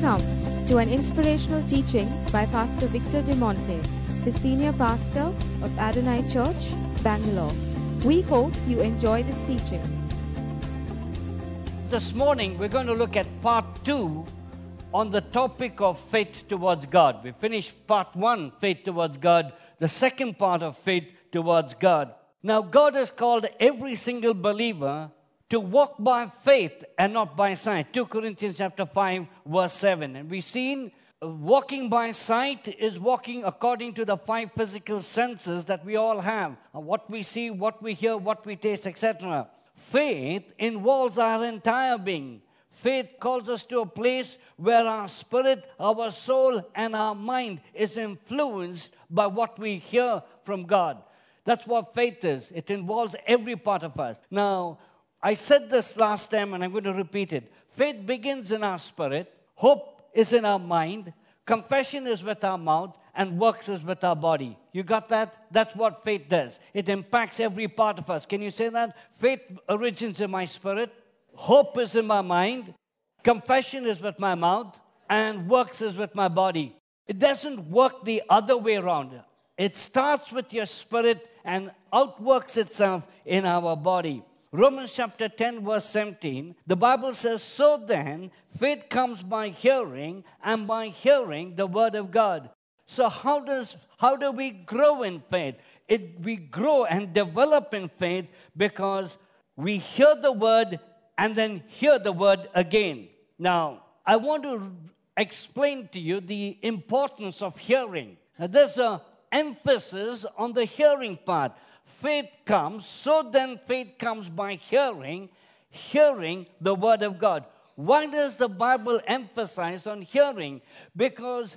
Welcome to an inspirational teaching by Pastor Victor De Monte, the senior pastor of Adonai Church, Bangalore. We hope you enjoy this teaching. This morning, we're going to look at part two on the topic of faith towards God. We finished part one, faith towards God, the second part of faith towards God. Now, God has called every single believer to walk by faith and not by sight. 2 Corinthians chapter 5 verse 7. And we've seen uh, walking by sight is walking according to the five physical senses that we all have. Uh, What we see, what we hear, what we taste, etc. Faith involves our entire being. Faith calls us to a place where our spirit, our soul, and our mind is influenced by what we hear from God. That's what faith is. It involves every part of us. Now, I said this last time and I'm going to repeat it. Faith begins in our spirit, hope is in our mind, confession is with our mouth, and works is with our body. You got that? That's what faith does. It impacts every part of us. Can you say that? Faith originates in my spirit, hope is in my mind, confession is with my mouth, and works is with my body. It doesn't work the other way around. It starts with your spirit and outworks itself in our body. Romans chapter 10, verse 17, the Bible says, So then, faith comes by hearing, and by hearing the word of God. So, how, does, how do we grow in faith? It, we grow and develop in faith because we hear the word and then hear the word again. Now, I want to explain to you the importance of hearing. Now, there's a emphasis on the hearing part. Faith comes, so then faith comes by hearing, hearing the word of God. Why does the Bible emphasize on hearing? Because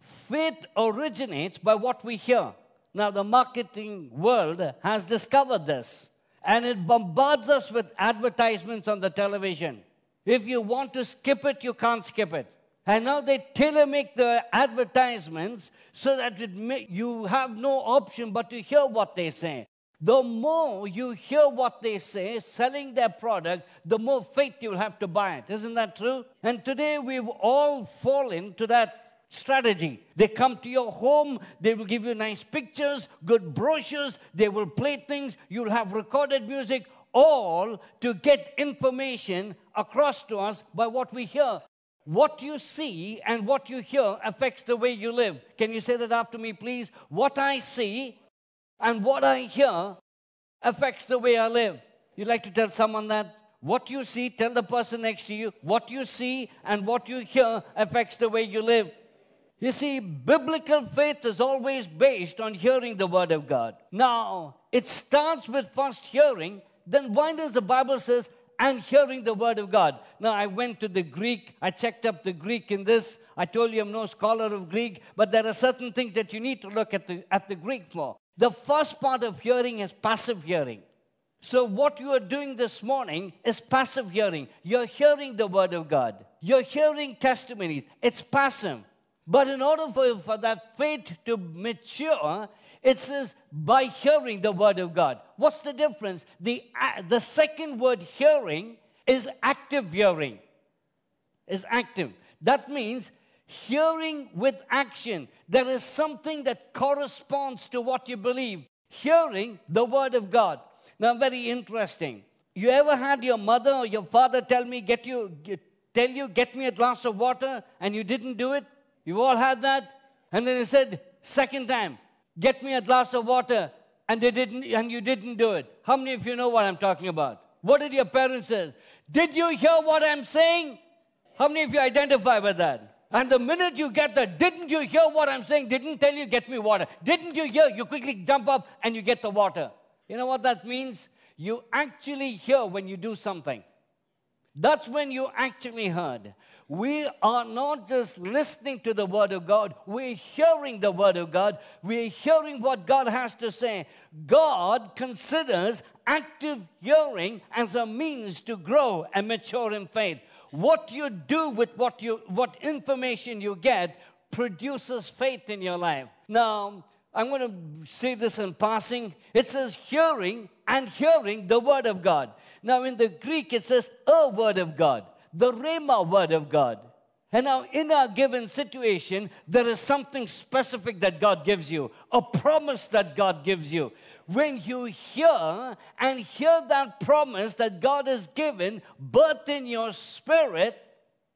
faith originates by what we hear. Now, the marketing world has discovered this, and it bombards us with advertisements on the television. If you want to skip it, you can't skip it. And now they tailor make the advertisements so that it may, you have no option but to hear what they say. The more you hear what they say, selling their product, the more faith you'll have to buy it. Isn't that true? And today we've all fallen to that strategy. They come to your home, they will give you nice pictures, good brochures, they will play things, you'll have recorded music, all to get information across to us by what we hear. What you see and what you hear affects the way you live. Can you say that after me, please? What I see and what I hear affects the way I live. You like to tell someone that? What you see, tell the person next to you. What you see and what you hear affects the way you live. You see, biblical faith is always based on hearing the word of God. Now, it starts with first hearing, then why does the Bible says and hearing the word of God. Now, I went to the Greek, I checked up the Greek in this. I told you I'm no scholar of Greek, but there are certain things that you need to look at the, at the Greek for. The first part of hearing is passive hearing. So, what you are doing this morning is passive hearing. You're hearing the word of God, you're hearing testimonies. It's passive. But in order for, for that faith to mature, it says by hearing the word of God. What's the difference? The, uh, the second word hearing is active hearing. Is active. That means hearing with action. There is something that corresponds to what you believe. Hearing the word of God. Now, very interesting. You ever had your mother or your father tell me, get you, get, tell you, get me a glass of water, and you didn't do it? You've all had that? And then he said, second time, get me a glass of water, and they didn't, and you didn't do it. How many of you know what I'm talking about? What did your parents say? Did you hear what I'm saying? How many of you identify with that? And the minute you get that, didn't you hear what I'm saying? Didn't tell you, get me water. Didn't you hear? You quickly jump up and you get the water. You know what that means? You actually hear when you do something. That's when you actually heard. We are not just listening to the Word of God, we're hearing the Word of God. We're hearing what God has to say. God considers active hearing as a means to grow and mature in faith. What you do with what, you, what information you get produces faith in your life. Now, I'm going to say this in passing. It says hearing and hearing the word of God. Now, in the Greek, it says a word of God, the Rhema word of God. And now, in a given situation, there is something specific that God gives you, a promise that God gives you. When you hear and hear that promise that God has given, birth in your spirit,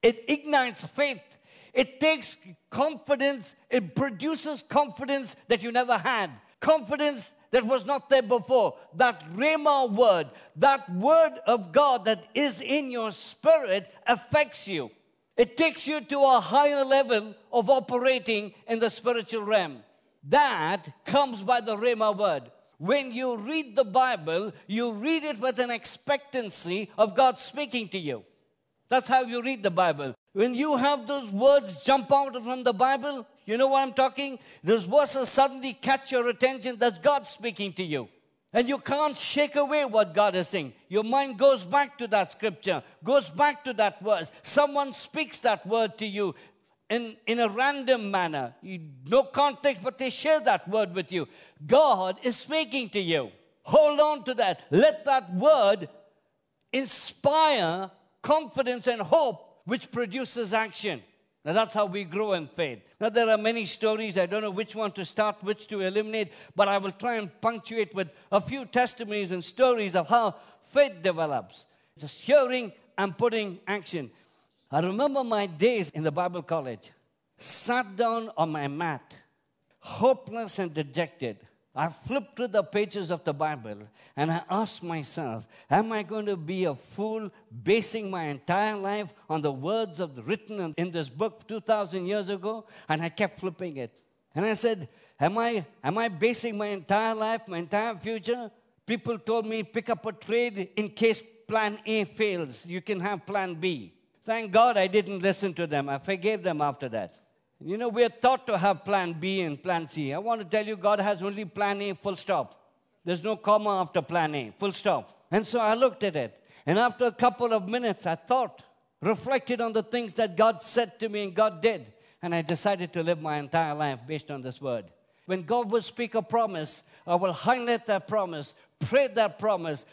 it ignites faith. It takes confidence, it produces confidence that you never had. Confidence that was not there before. That Rhema word, that word of God that is in your spirit affects you. It takes you to a higher level of operating in the spiritual realm. That comes by the Rhema word. When you read the Bible, you read it with an expectancy of God speaking to you. That's how you read the Bible. When you have those words jump out from the Bible, you know what I'm talking? Those verses suddenly catch your attention. That's God speaking to you. And you can't shake away what God is saying. Your mind goes back to that scripture, goes back to that verse. Someone speaks that word to you in, in a random manner. You, no context, but they share that word with you. God is speaking to you. Hold on to that. Let that word inspire confidence and hope, which produces action. Now that's how we grow in faith. Now there are many stories. I don't know which one to start, which to eliminate, but I will try and punctuate with a few testimonies and stories of how faith develops. Just hearing and putting action. I remember my days in the Bible college. Sat down on my mat, hopeless and dejected. I flipped through the pages of the Bible and I asked myself, Am I going to be a fool basing my entire life on the words of the, written in this book 2,000 years ago? And I kept flipping it. And I said, am I, am I basing my entire life, my entire future? People told me, Pick up a trade in case plan A fails. You can have plan B. Thank God I didn't listen to them. I forgave them after that. You know, we're taught to have plan B and plan C. I want to tell you, God has only plan A, full stop. There's no comma after plan A, full stop. And so I looked at it. And after a couple of minutes, I thought, reflected on the things that God said to me and God did. And I decided to live my entire life based on this word. When God will speak a promise, I will highlight that promise, pray that promise,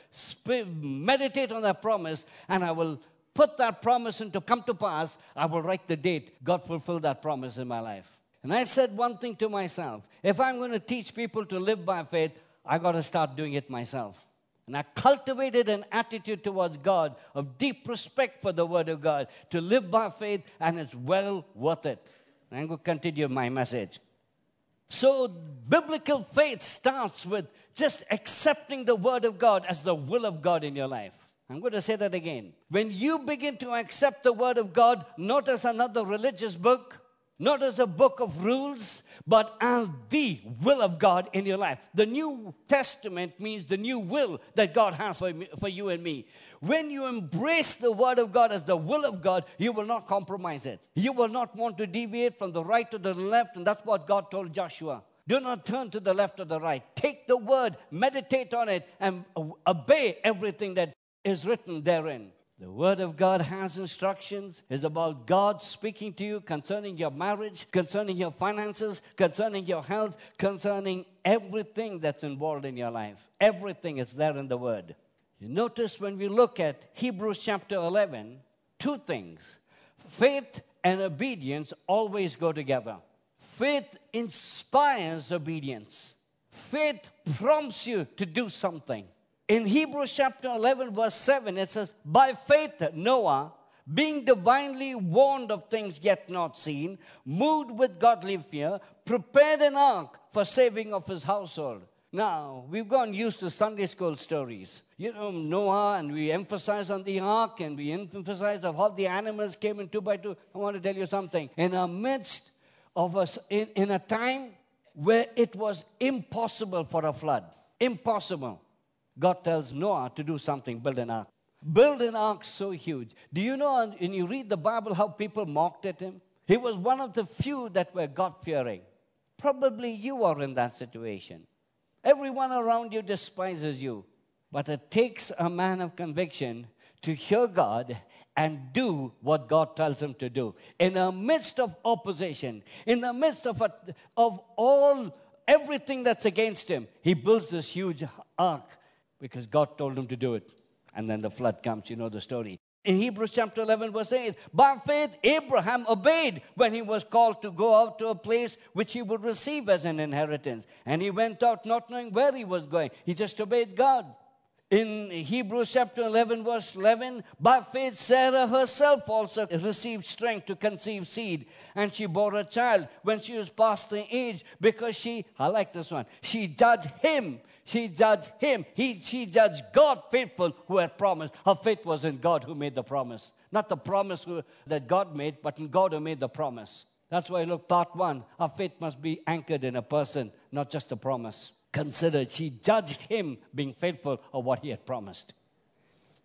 meditate on that promise, and I will put that promise into come to pass, I will write the date God fulfilled that promise in my life. And I said one thing to myself if I'm going to teach people to live by faith, I got to start doing it myself. And I cultivated an attitude towards God of deep respect for the Word of God to live by faith, and it's well worth it. And I'm going to continue my message. So, biblical faith starts with just accepting the Word of God as the will of God in your life. I'm going to say that again. When you begin to accept the Word of God, not as another religious book, not as a book of rules, but as the will of God in your life. The New Testament means the new will that God has for, me, for you and me. When you embrace the Word of God as the will of God, you will not compromise it. You will not want to deviate from the right to the left, and that's what God told Joshua. Do not turn to the left or the right. Take the word, meditate on it, and obey everything that is written therein. The Word of God has instructions, is about God speaking to you concerning your marriage, concerning your finances, concerning your health, concerning everything that's involved in your life. Everything is there in the Word. You notice when we look at Hebrews chapter 11, two things faith and obedience always go together. Faith inspires obedience, faith prompts you to do something. In Hebrews chapter 11, verse 7, it says, By faith, Noah, being divinely warned of things yet not seen, moved with godly fear, prepared an ark for saving of his household. Now, we've gone used to Sunday school stories. You know, Noah, and we emphasize on the ark, and we emphasize of how the animals came in two by two. I want to tell you something. In our midst of us, in, in a time where it was impossible for a flood, impossible. God tells Noah to do something, build an ark. Build an ark so huge. Do you know, when you read the Bible, how people mocked at him? He was one of the few that were God fearing. Probably you are in that situation. Everyone around you despises you. But it takes a man of conviction to hear God and do what God tells him to do. In the midst of opposition, in the midst of, a, of all everything that's against him, he builds this huge ark because God told him to do it. And then the flood comes. You know the story. In Hebrews chapter 11, verse 8, by faith, Abraham obeyed when he was called to go out to a place which he would receive as an inheritance. And he went out not knowing where he was going. He just obeyed God. In Hebrews chapter 11, verse 11, by faith, Sarah herself also received strength to conceive seed, and she bore a child when she was past the age because she, I like this one, she judged him. She judged him. He, she judged God faithful who had promised. Her faith was in God who made the promise. Not the promise who, that God made, but in God who made the promise. That's why, look, part one, our faith must be anchored in a person, not just a promise considered. She judged him being faithful of what he had promised.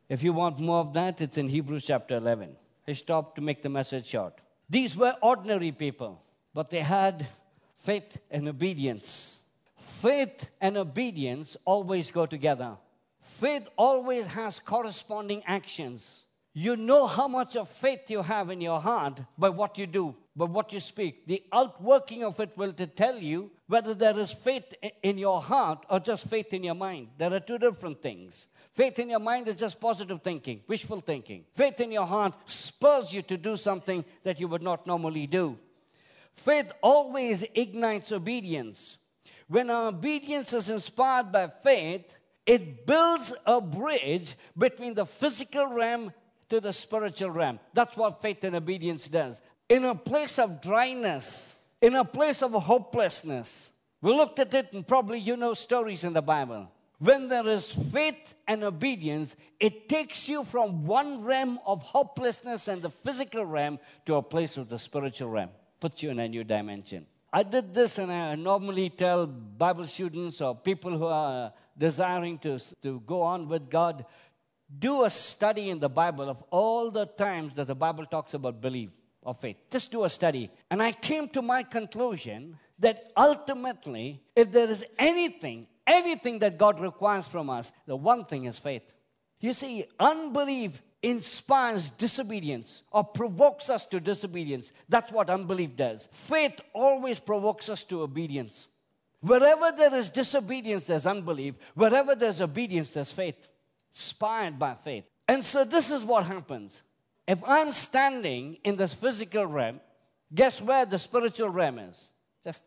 If you want more of that, it's in Hebrews chapter 11. I stopped to make the message short. These were ordinary people, but they had faith and obedience. Faith and obedience always go together. Faith always has corresponding actions. You know how much of faith you have in your heart by what you do, by what you speak. The outworking of it will tell you whether there is faith in your heart or just faith in your mind. There are two different things. Faith in your mind is just positive thinking, wishful thinking. Faith in your heart spurs you to do something that you would not normally do. Faith always ignites obedience. When our obedience is inspired by faith, it builds a bridge between the physical realm to the spiritual realm. That's what faith and obedience does. In a place of dryness, in a place of hopelessness, we looked at it, and probably you know stories in the Bible. When there is faith and obedience, it takes you from one realm of hopelessness and the physical realm to a place of the spiritual realm, puts you in a new dimension. I did this, and I normally tell Bible students or people who are desiring to, to go on with God do a study in the Bible of all the times that the Bible talks about belief or faith. Just do a study. And I came to my conclusion that ultimately, if there is anything, anything that God requires from us, the one thing is faith. You see, unbelief inspires disobedience or provokes us to disobedience. That's what unbelief does. Faith always provokes us to obedience. Wherever there is disobedience, there's unbelief. Wherever there's obedience, there's faith inspired by faith. And so this is what happens. If I'm standing in this physical realm, guess where the spiritual realm is? Just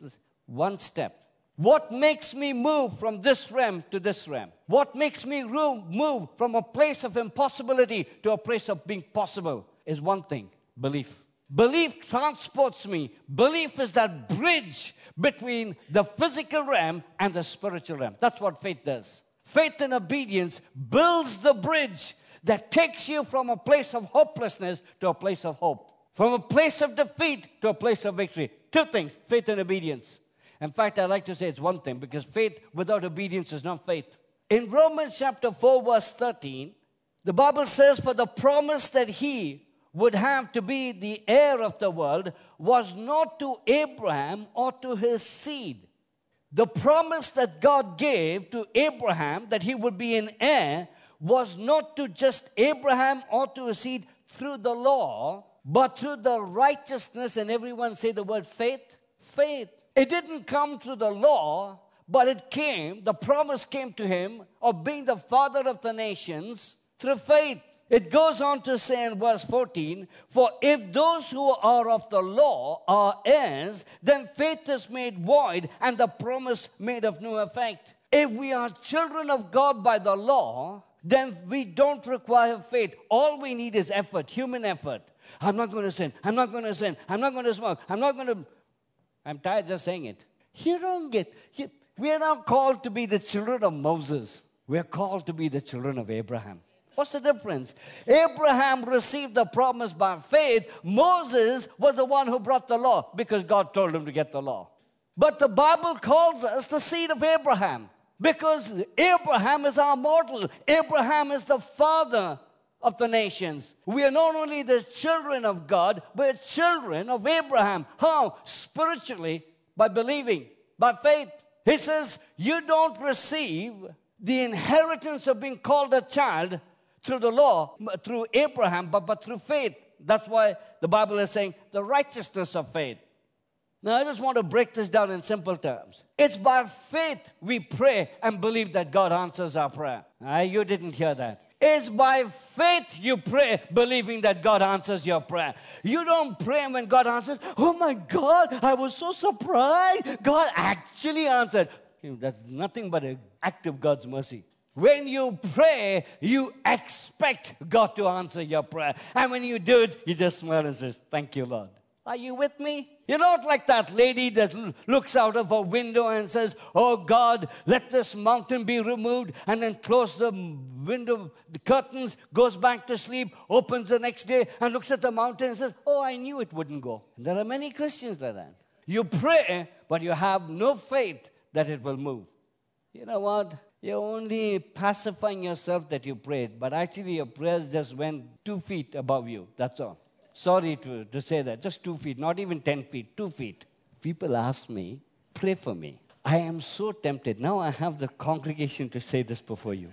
one step. What makes me move from this realm to this realm? What makes me move from a place of impossibility to a place of being possible is one thing belief. Belief transports me. Belief is that bridge between the physical realm and the spiritual realm. That's what faith does. Faith and obedience builds the bridge that takes you from a place of hopelessness to a place of hope, from a place of defeat to a place of victory. Two things faith and obedience. In fact, I like to say it's one thing because faith without obedience is not faith. In Romans chapter 4, verse 13, the Bible says, For the promise that he would have to be the heir of the world was not to Abraham or to his seed the promise that God gave to Abraham that he would be an heir was not to just Abraham or to a seed through the law, but through the righteousness, and everyone say the word faith, faith. It didn't come through the law, but it came, the promise came to him of being the father of the nations through faith. It goes on to say in verse 14, For if those who are of the law are heirs, then faith is made void and the promise made of no effect. If we are children of God by the law, then we don't require faith. All we need is effort, human effort. I'm not going to sin. I'm not going to sin. I'm not going to smoke. I'm not going to. I'm tired just saying it. You don't get. You, we are not called to be the children of Moses. We are called to be the children of Abraham. What's the difference? Abraham received the promise by faith. Moses was the one who brought the law because God told him to get the law. But the Bible calls us the seed of Abraham because Abraham is our model. Abraham is the father of the nations. We are not only the children of God, but children of Abraham. How? Spiritually, by believing, by faith. He says, You don't receive the inheritance of being called a child through the law, through Abraham, but, but through faith. That's why the Bible is saying the righteousness of faith. Now, I just want to break this down in simple terms. It's by faith we pray and believe that God answers our prayer. Ah, you didn't hear that. It's by faith you pray, believing that God answers your prayer. You don't pray when God answers, oh my God, I was so surprised. God actually answered. That's nothing but an act of God's mercy. When you pray, you expect God to answer your prayer. And when you do it, you just smile and says, Thank you, Lord. Are you with me? You're not like that lady that looks out of her window and says, Oh God, let this mountain be removed, and then close the window, the curtains, goes back to sleep, opens the next day, and looks at the mountain and says, Oh, I knew it wouldn't go. And there are many Christians like that. You pray, but you have no faith that it will move. You know what? You're only pacifying yourself that you prayed, but actually your prayers just went two feet above you. That's all. Sorry to, to say that, just two feet, not even 10 feet, two feet. People ask me, pray for me. I am so tempted. Now I have the congregation to say this before you.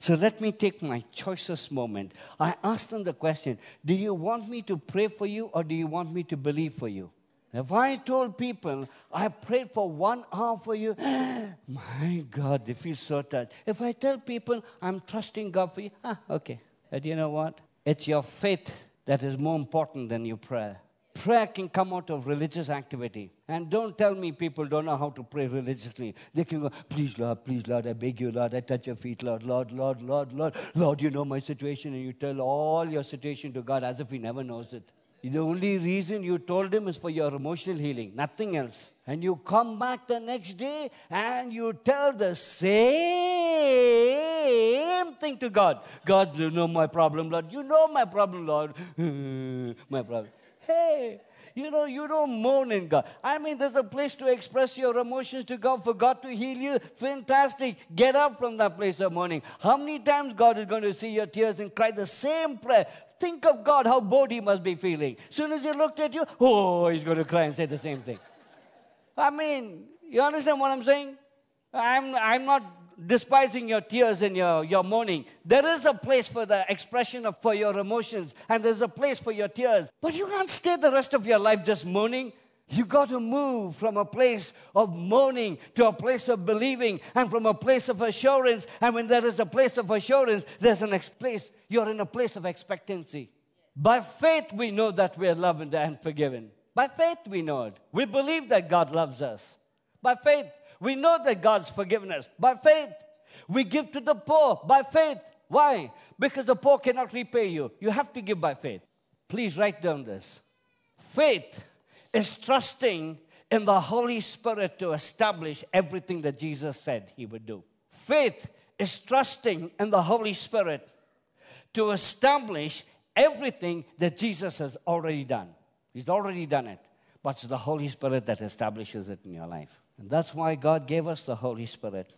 So let me take my choicest moment. I asked them the question Do you want me to pray for you or do you want me to believe for you? If I told people, I prayed for one hour for you, my God, they feel so touched. If I tell people, I'm trusting God for you, ah, okay. But you know what? It's your faith that is more important than your prayer. Prayer can come out of religious activity. And don't tell me people don't know how to pray religiously. They can go, please, Lord, please, Lord, I beg you, Lord, I touch your feet, Lord, Lord, Lord, Lord, Lord, Lord, you know my situation, and you tell all your situation to God as if He never knows it. The only reason you told him is for your emotional healing, nothing else. And you come back the next day and you tell the same thing to God. God, you know my problem, Lord. You know my problem, Lord. my problem. Hey, you know, you don't moan in God. I mean, there's a place to express your emotions to God for God to heal you. Fantastic. Get up from that place of mourning. How many times God is going to see your tears and cry the same prayer? Think of God, how bored he must be feeling. Soon as he looked at you, oh, he's going to cry and say the same thing. I mean, you understand what I'm saying? I'm, I'm not despising your tears and your, your mourning. There is a place for the expression of for your emotions, and there's a place for your tears. But you can't stay the rest of your life just mourning. You got to move from a place of mourning to a place of believing and from a place of assurance. And when there is a place of assurance, there's an ex- place, you're in a place of expectancy. By faith, we know that we are loved and forgiven. By faith, we know it. We believe that God loves us. By faith, we know that God's forgiven us by faith. We give to the poor by faith. Why? Because the poor cannot repay you. You have to give by faith. Please write down this. Faith is trusting in the Holy Spirit to establish everything that Jesus said he would do. Faith is trusting in the Holy Spirit to establish everything that Jesus has already done. He's already done it, but it's the Holy Spirit that establishes it in your life. And that's why God gave us the Holy Spirit.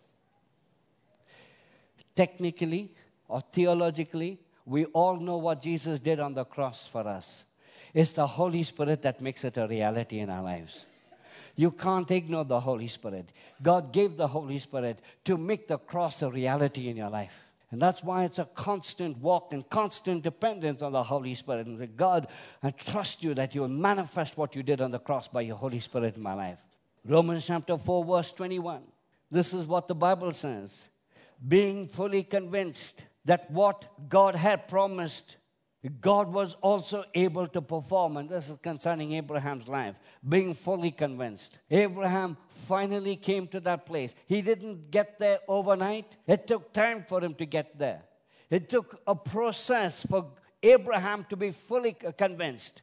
Technically or theologically, we all know what Jesus did on the cross for us. It's the Holy Spirit that makes it a reality in our lives. You can't ignore the Holy Spirit. God gave the Holy Spirit to make the cross a reality in your life. And that's why it's a constant walk and constant dependence on the Holy Spirit. And say, God, I trust you that you will manifest what you did on the cross by your Holy Spirit in my life. Romans chapter 4, verse 21. This is what the Bible says being fully convinced that what God had promised, God was also able to perform. And this is concerning Abraham's life. Being fully convinced. Abraham finally came to that place. He didn't get there overnight, it took time for him to get there. It took a process for Abraham to be fully convinced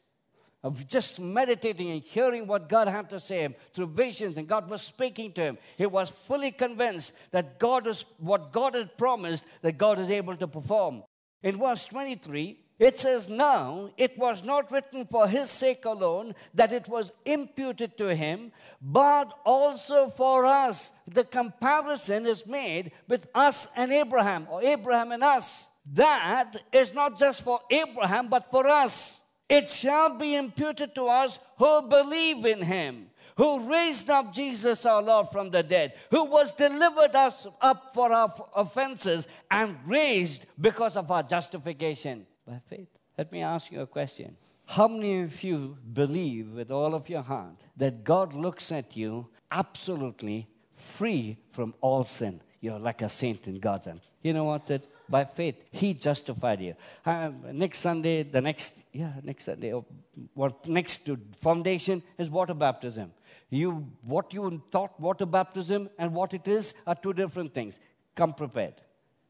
of just meditating and hearing what God had to say him through visions, and God was speaking to him. He was fully convinced that God is what God had promised that God is able to perform. In verse 23, it says, Now it was not written for his sake alone that it was imputed to him, but also for us. The comparison is made with us and Abraham, or Abraham and us. That is not just for Abraham, but for us. It shall be imputed to us who believe in him, who raised up Jesus our Lord from the dead, who was delivered us up for our offenses and raised because of our justification by faith. Let me ask you a question. How many of you believe with all of your heart that God looks at you absolutely free from all sin? You're like a saint in God's hand. You know what? That By faith, he justified you. Uh, next Sunday, the next, yeah, next Sunday, oh, what next to foundation is water baptism. You, what you thought water baptism and what it is are two different things. Come prepared.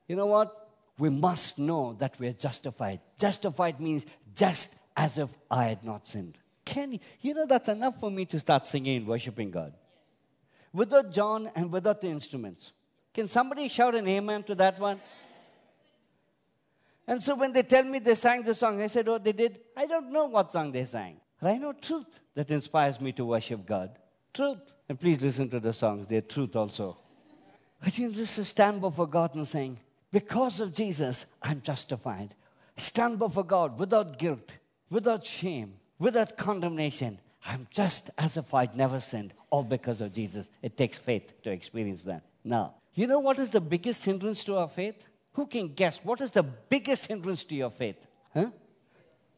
You know what? We must know that we're justified. Justified means just as if I had not sinned. Can you, you know that's enough for me to start singing and worshiping God? Without John and without the instruments. Can somebody shout an amen to that one? And so when they tell me they sang the song, I said, Oh, they did. I don't know what song they sang. But I know truth that inspires me to worship God. Truth. And please listen to the songs, they're truth also. But you just stand before God and saying, Because of Jesus, I'm justified. Stand before God without guilt, without shame, without condemnation. I'm just as if I'd never sinned, all because of Jesus. It takes faith to experience that. Now, you know what is the biggest hindrance to our faith? Who can guess? What is the biggest hindrance to your faith? Huh?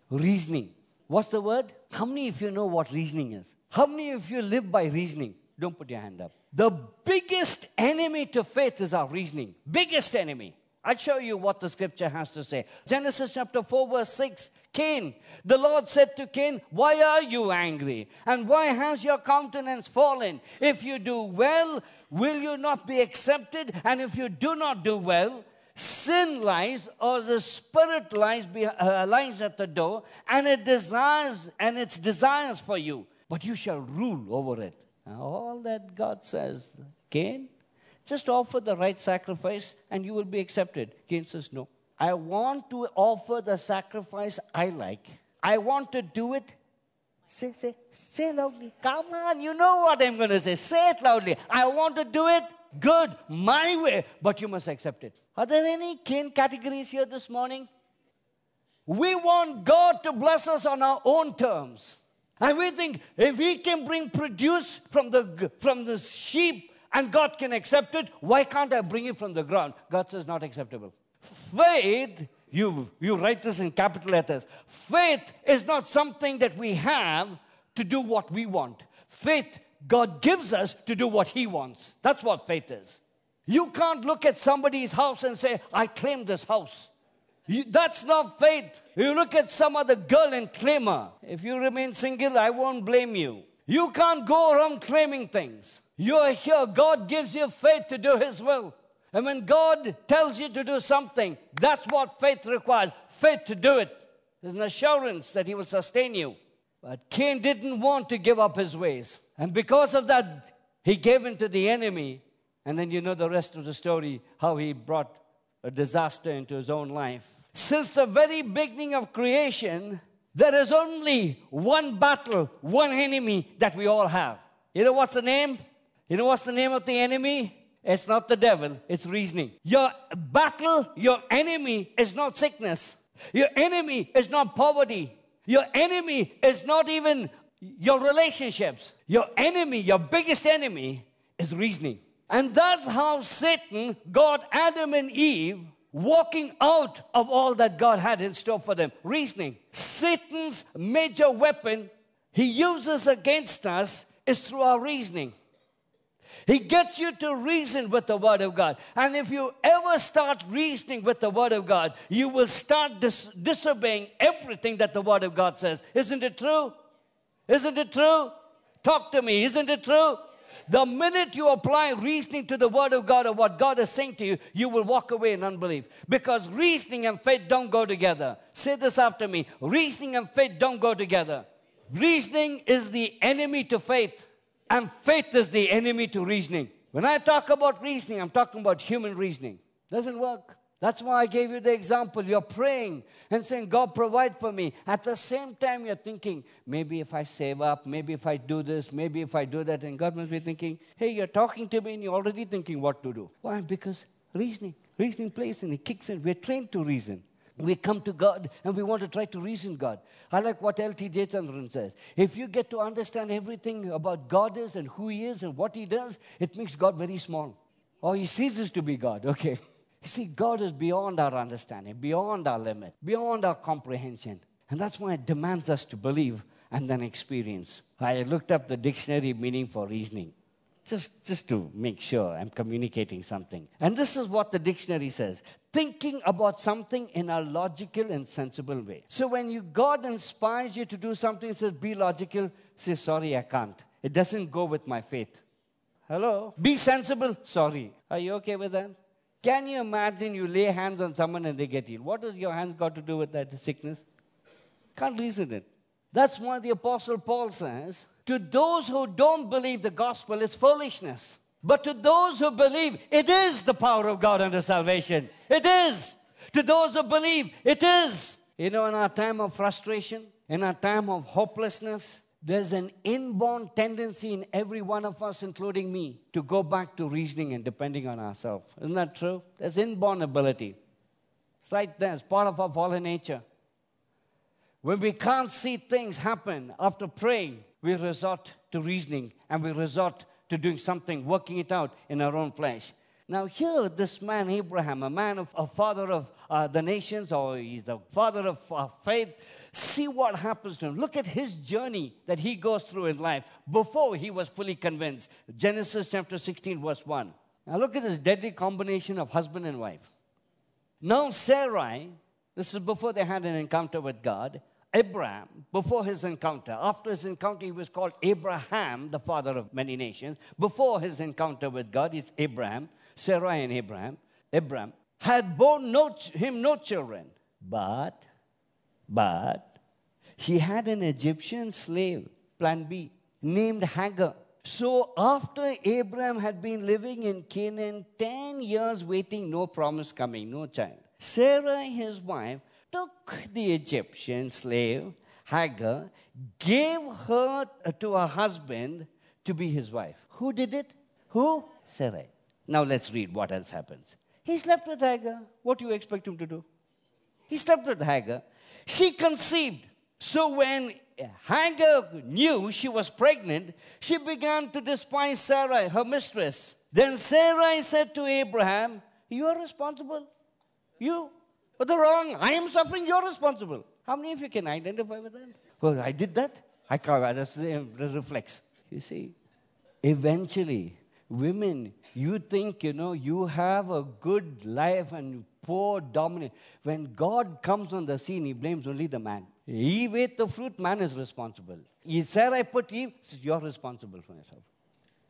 Reasoning. What's the word? How many of you know what reasoning is? How many of you live by reasoning? Don't put your hand up. The biggest enemy to faith is our reasoning. Biggest enemy. I'll show you what the scripture has to say. Genesis chapter 4, verse 6. Cain, the Lord said to Cain, Why are you angry? And why has your countenance fallen? If you do well, will you not be accepted? And if you do not do well, sin lies or the spirit lies, be, uh, lies at the door and it desires and its desires for you but you shall rule over it all that god says cain just offer the right sacrifice and you will be accepted cain says no i want to offer the sacrifice i like i want to do it Say, say, say loudly. Come on, you know what I'm going to say. Say it loudly. I want to do it good, my way, but you must accept it. Are there any Cain categories here this morning? We want God to bless us on our own terms. And we think if we can bring produce from the, from the sheep and God can accept it, why can't I bring it from the ground? God says not acceptable. Faith, you, you write this in capital letters. Faith is not something that we have to do what we want. Faith God gives us to do what He wants. That's what faith is. You can't look at somebody's house and say, I claim this house. You, that's not faith. You look at some other girl and claim her. If you remain single, I won't blame you. You can't go around claiming things. You're here. God gives you faith to do His will. And when God tells you to do something, that's what faith requires faith to do it. There's an assurance that He will sustain you. But Cain didn't want to give up his ways. And because of that, he gave in to the enemy. And then you know the rest of the story how he brought a disaster into his own life. Since the very beginning of creation, there is only one battle, one enemy that we all have. You know what's the name? You know what's the name of the enemy? It's not the devil, it's reasoning. Your battle, your enemy is not sickness. Your enemy is not poverty. Your enemy is not even your relationships. Your enemy, your biggest enemy, is reasoning. And that's how Satan got Adam and Eve walking out of all that God had in store for them. Reasoning. Satan's major weapon he uses against us is through our reasoning. He gets you to reason with the Word of God. And if you ever start reasoning with the Word of God, you will start dis- disobeying everything that the Word of God says. Isn't it true? Isn't it true? Talk to me. Isn't it true? The minute you apply reasoning to the Word of God or what God is saying to you, you will walk away in unbelief. Because reasoning and faith don't go together. Say this after me reasoning and faith don't go together. Reasoning is the enemy to faith. And faith is the enemy to reasoning. When I talk about reasoning, I'm talking about human reasoning. Doesn't work. That's why I gave you the example. You're praying and saying, God, provide for me. At the same time, you're thinking, maybe if I save up, maybe if I do this, maybe if I do that. And God must be thinking, hey, you're talking to me and you're already thinking what to do. Why? Because reasoning. Reasoning plays and it kicks in. We're trained to reason we come to God and we want to try to reason God. I like what L.T. Jeyachandran says. If you get to understand everything about God is and who He is and what He does, it makes God very small. Or He ceases to be God. Okay. You see, God is beyond our understanding, beyond our limit, beyond our comprehension. And that's why it demands us to believe and then experience. I looked up the dictionary meaning for reasoning. Just, just to make sure I'm communicating something. And this is what the dictionary says thinking about something in a logical and sensible way. So when you, God inspires you to do something, says, be logical, say, sorry, I can't. It doesn't go with my faith. Hello? Be sensible, sorry. Are you okay with that? Can you imagine you lay hands on someone and they get healed? What has your hands got to do with that sickness? Can't reason it. That's why the Apostle Paul says, to those who don't believe the gospel, it's foolishness. But to those who believe, it is the power of God unto salvation. It is. To those who believe, it is. You know, in our time of frustration, in our time of hopelessness, there's an inborn tendency in every one of us, including me, to go back to reasoning and depending on ourselves. Isn't that true? There's inborn ability. It's right there, it's part of our fallen nature. When we can't see things happen after praying, we resort to reasoning and we resort to doing something, working it out in our own flesh. Now, here, this man, Abraham, a man of a father of uh, the nations, or he's the father of uh, faith, see what happens to him. Look at his journey that he goes through in life before he was fully convinced. Genesis chapter 16, verse 1. Now, look at this deadly combination of husband and wife. Now, Sarai, this is before they had an encounter with God, Abraham, before his encounter, after his encounter, he was called Abraham, the father of many nations. Before his encounter with God, he's Abraham, Sarai and Abraham. Abraham had borne no, him no children, but, but, he had an Egyptian slave, plan B, named Hagar. So after Abraham had been living in Canaan 10 years waiting, no promise coming, no child, Sarai, his wife, took the Egyptian slave, Hagar, gave her to her husband to be his wife. Who did it? Who? Sarai. Now let's read what else happens. He slept with Hagar. What do you expect him to do? He slept with Hagar. She conceived. So when Hagar knew she was pregnant, she began to despise Sarai, her mistress. Then Sarai said to Abraham, You are responsible. You but the wrong, I am suffering, you're responsible. How many of you can identify with that? Well, I did that. I can't, that's uh, the reflex. You see, eventually, women, you think, you know, you have a good life and poor dominant. When God comes on the scene, he blames only the man. Eve ate the fruit, man is responsible. He said, I put Eve, you're responsible for yourself.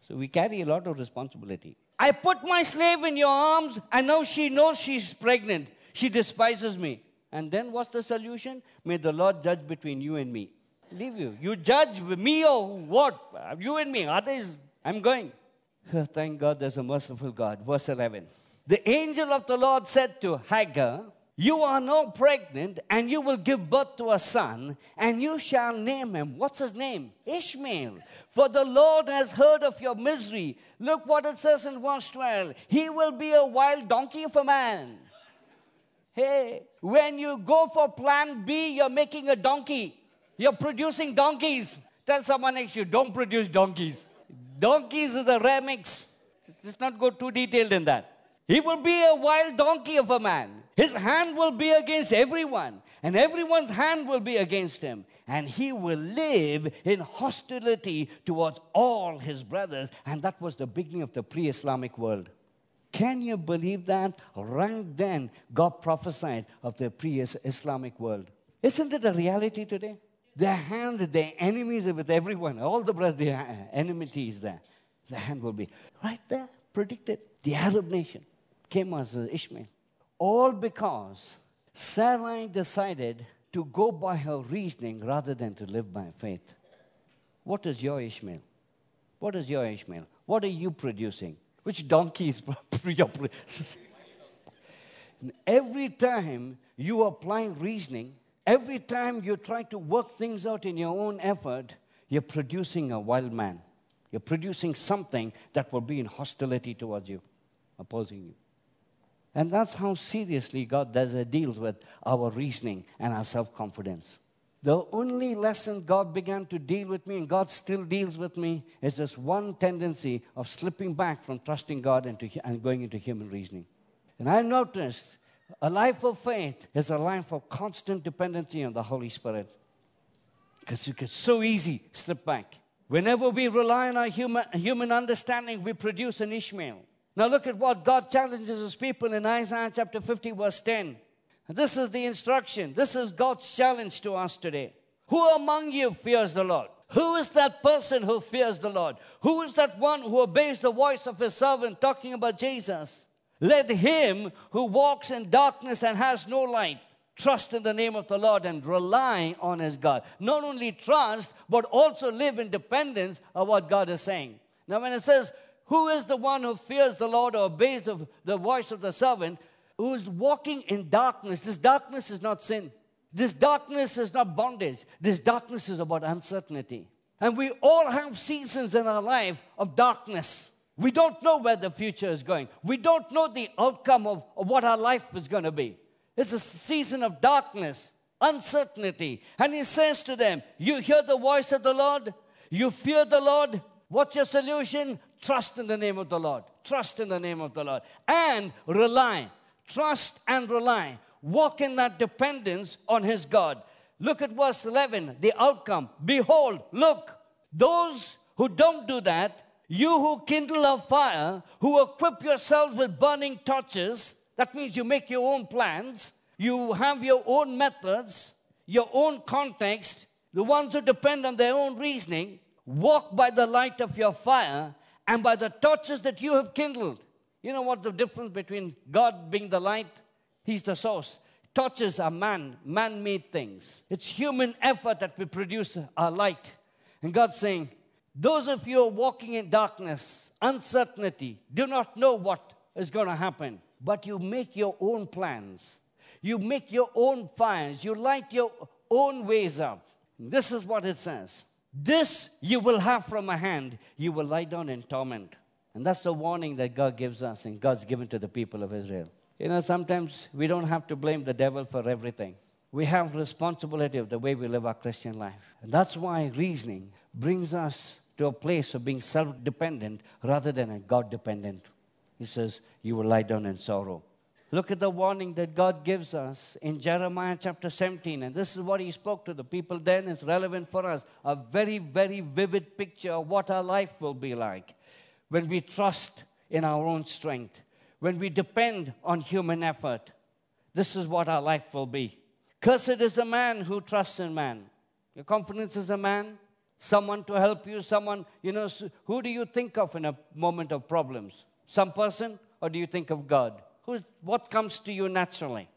So we carry a lot of responsibility. I put my slave in your arms, and now she knows she's pregnant. She despises me. And then what's the solution? May the Lord judge between you and me. Leave you. You judge me or what? Uh, you and me. Others, I'm going. Thank God there's a merciful God. Verse 11. The angel of the Lord said to Hagar, You are now pregnant, and you will give birth to a son, and you shall name him. What's his name? Ishmael. For the Lord has heard of your misery. Look what it says in verse 12. He will be a wild donkey of a man Hey, when you go for plan B, you're making a donkey. You're producing donkeys. Tell someone next you, don't produce donkeys. Donkeys is a remix. Let's not go too detailed in that. He will be a wild donkey of a man. His hand will be against everyone, and everyone's hand will be against him. And he will live in hostility towards all his brothers. And that was the beginning of the pre Islamic world. Can you believe that? Right then, God prophesied of the pre Islamic world. Isn't it a reality today? Their hand, their enemies with everyone. All the brothers, their enmity is there. The hand will be right there, predicted. The Arab nation came as Ishmael. All because Sarai decided to go by her reasoning rather than to live by faith. What is your Ishmael? What is your Ishmael? What are you producing? Which donkey is your Every time you apply reasoning, every time you try to work things out in your own effort, you're producing a wild man. You're producing something that will be in hostility towards you, opposing you. And that's how seriously God does deals with our reasoning and our self confidence. The only lesson God began to deal with me, and God still deals with me, is this one tendency of slipping back from trusting God into, and going into human reasoning. And I noticed a life of faith is a life of constant dependency on the Holy Spirit. Because you can so easy slip back. Whenever we rely on our human, human understanding, we produce an Ishmael. Now look at what God challenges his people in Isaiah chapter 50, verse 10. This is the instruction. This is God's challenge to us today. Who among you fears the Lord? Who is that person who fears the Lord? Who is that one who obeys the voice of his servant, talking about Jesus? Let him who walks in darkness and has no light trust in the name of the Lord and rely on his God. Not only trust, but also live in dependence of what God is saying. Now, when it says, Who is the one who fears the Lord or obeys the, the voice of the servant, who is walking in darkness? This darkness is not sin. This darkness is not bondage. This darkness is about uncertainty. And we all have seasons in our life of darkness. We don't know where the future is going. We don't know the outcome of, of what our life is going to be. It's a season of darkness, uncertainty. And he says to them, You hear the voice of the Lord, you fear the Lord. What's your solution? Trust in the name of the Lord. Trust in the name of the Lord. And rely. Trust and rely. Walk in that dependence on his God. Look at verse 11, the outcome. Behold, look, those who don't do that, you who kindle a fire, who equip yourselves with burning torches, that means you make your own plans, you have your own methods, your own context, the ones who depend on their own reasoning, walk by the light of your fire and by the torches that you have kindled. You know what the difference between God being the light? He's the source. Torches are man, man made things. It's human effort that we produce our light. And God's saying, those of you are walking in darkness, uncertainty, do not know what is going to happen, but you make your own plans. You make your own fires. You light your own ways up. This is what it says. This you will have from my hand. You will lie down in torment. And that's the warning that God gives us and God's given to the people of Israel. You know, sometimes we don't have to blame the devil for everything. We have responsibility of the way we live our Christian life. And that's why reasoning brings us to a place of being self dependent rather than a God dependent. He says, You will lie down in sorrow. Look at the warning that God gives us in Jeremiah chapter 17. And this is what he spoke to the people then. It's relevant for us. A very, very vivid picture of what our life will be like when we trust in our own strength, when we depend on human effort. This is what our life will be. Cursed is the man who trusts in man. Your confidence is a man, someone to help you, someone, you know, who do you think of in a moment of problems? Some person, or do you think of God? Who's, what comes to you naturally?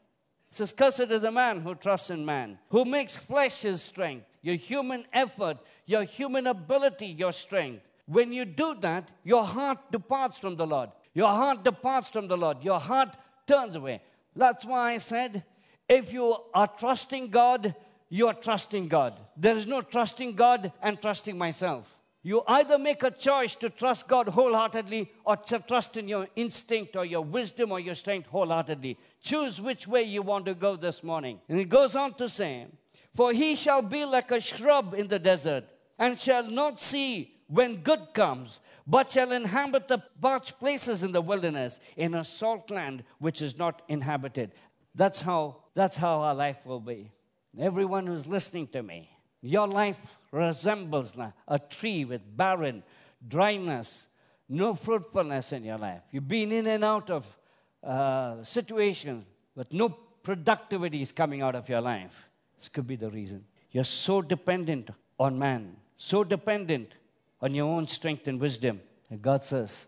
It says, Cursed is the man who trusts in man, who makes flesh his strength, your human effort, your human ability, your strength. When you do that, your heart departs from the Lord. Your heart departs from the Lord. Your heart turns away. That's why I said, if you are trusting God, you are trusting God. There is no trusting God and trusting myself. You either make a choice to trust God wholeheartedly or to trust in your instinct or your wisdom or your strength wholeheartedly. Choose which way you want to go this morning. And it goes on to say, For he shall be like a shrub in the desert and shall not see when good comes, but shall inhabit the parched places in the wilderness in a salt land which is not inhabited. That's how, that's how our life will be. Everyone who's listening to me, your life resembles a tree with barren, dryness, no fruitfulness in your life. You've been in and out of uh, situations, but no productivity is coming out of your life. This could be the reason. You're so dependent on man, so dependent on your own strength and wisdom. And God says,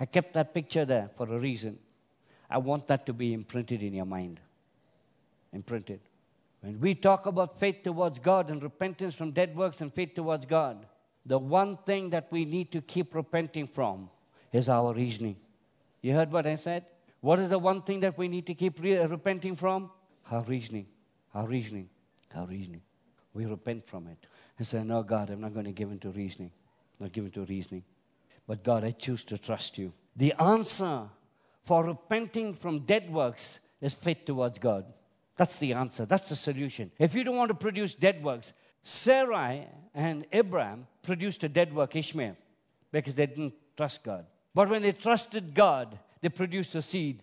I kept that picture there for a reason. I want that to be imprinted in your mind. Imprinted. When we talk about faith towards God and repentance from dead works and faith towards God, the one thing that we need to keep repenting from is our reasoning. You heard what I said? What is the one thing that we need to keep re- repenting from? Our reasoning. Our reasoning. Our reasoning. We repent from it and say, No, God, I'm not going to give in to reasoning. Not giving to reasoning. But God, I choose to trust you. The answer for repenting from dead works is faith towards God. That's the answer. That's the solution. If you don't want to produce dead works, Sarai and Abraham produced a dead work, Ishmael, because they didn't trust God. But when they trusted God, they produced a seed.